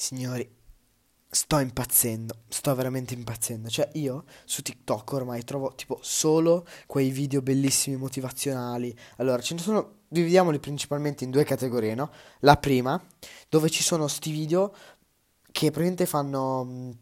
Signori, sto impazzendo, sto veramente impazzendo. Cioè, io su TikTok ormai trovo tipo solo quei video bellissimi motivazionali. Allora, ce ne sono, dividiamoli principalmente in due categorie, no? La prima, dove ci sono sti video che praticamente fanno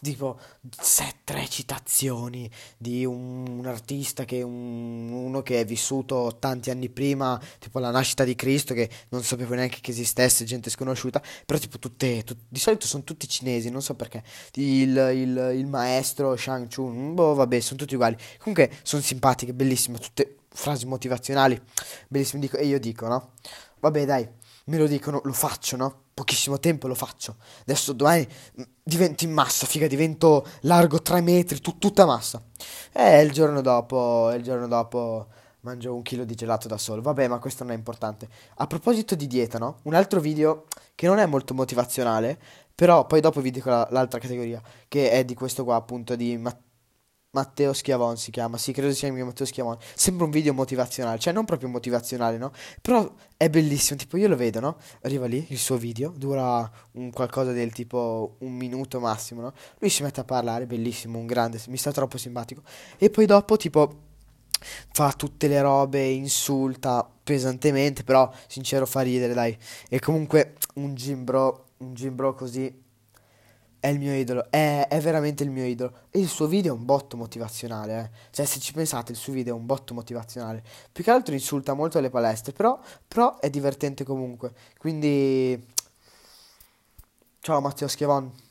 tipo set, tre citazioni di un, un artista che un, uno che è vissuto tanti anni prima, tipo la nascita di Cristo, che non sapevo neanche che esistesse, gente sconosciuta, però tipo tutte, tut, di solito sono tutti cinesi, non so perché, il, il, il maestro Shang Chun, boh vabbè, sono tutti uguali, comunque sono simpatiche, bellissime, tutte frasi motivazionali, bellissime, dico, e io dico, no? Vabbè dai, me lo dicono, lo faccio, no? Pochissimo tempo lo faccio. Adesso domani mm, divento in massa, figa, divento largo 3 metri, tu, tutta massa. E il giorno dopo, il giorno dopo mangio un chilo di gelato da solo. Vabbè, ma questo non è importante. A proposito di dieta, no? Un altro video che non è molto motivazionale, però poi dopo vi dico la, l'altra categoria, che è di questo qua, appunto, di Matteo Matteo Schiavon si chiama, sì, credo sia Matteo Schiavon. Sembra un video motivazionale, cioè non proprio motivazionale, no? Però è bellissimo, tipo io lo vedo, no? Arriva lì, il suo video, dura un qualcosa del tipo un minuto massimo, no? Lui si mette a parlare, bellissimo, un grande, mi sta troppo simpatico. E poi dopo, tipo, fa tutte le robe, insulta pesantemente, però sincero fa ridere, dai. E comunque un gimbro, un gimbro così è il mio idolo, è, è, veramente il mio idolo. E il suo video è un botto motivazionale, eh. Cioè, se ci pensate, il suo video è un botto motivazionale. Più che altro insulta molto le palestre, però, però è divertente comunque. Quindi... Ciao Matteo Schiavon.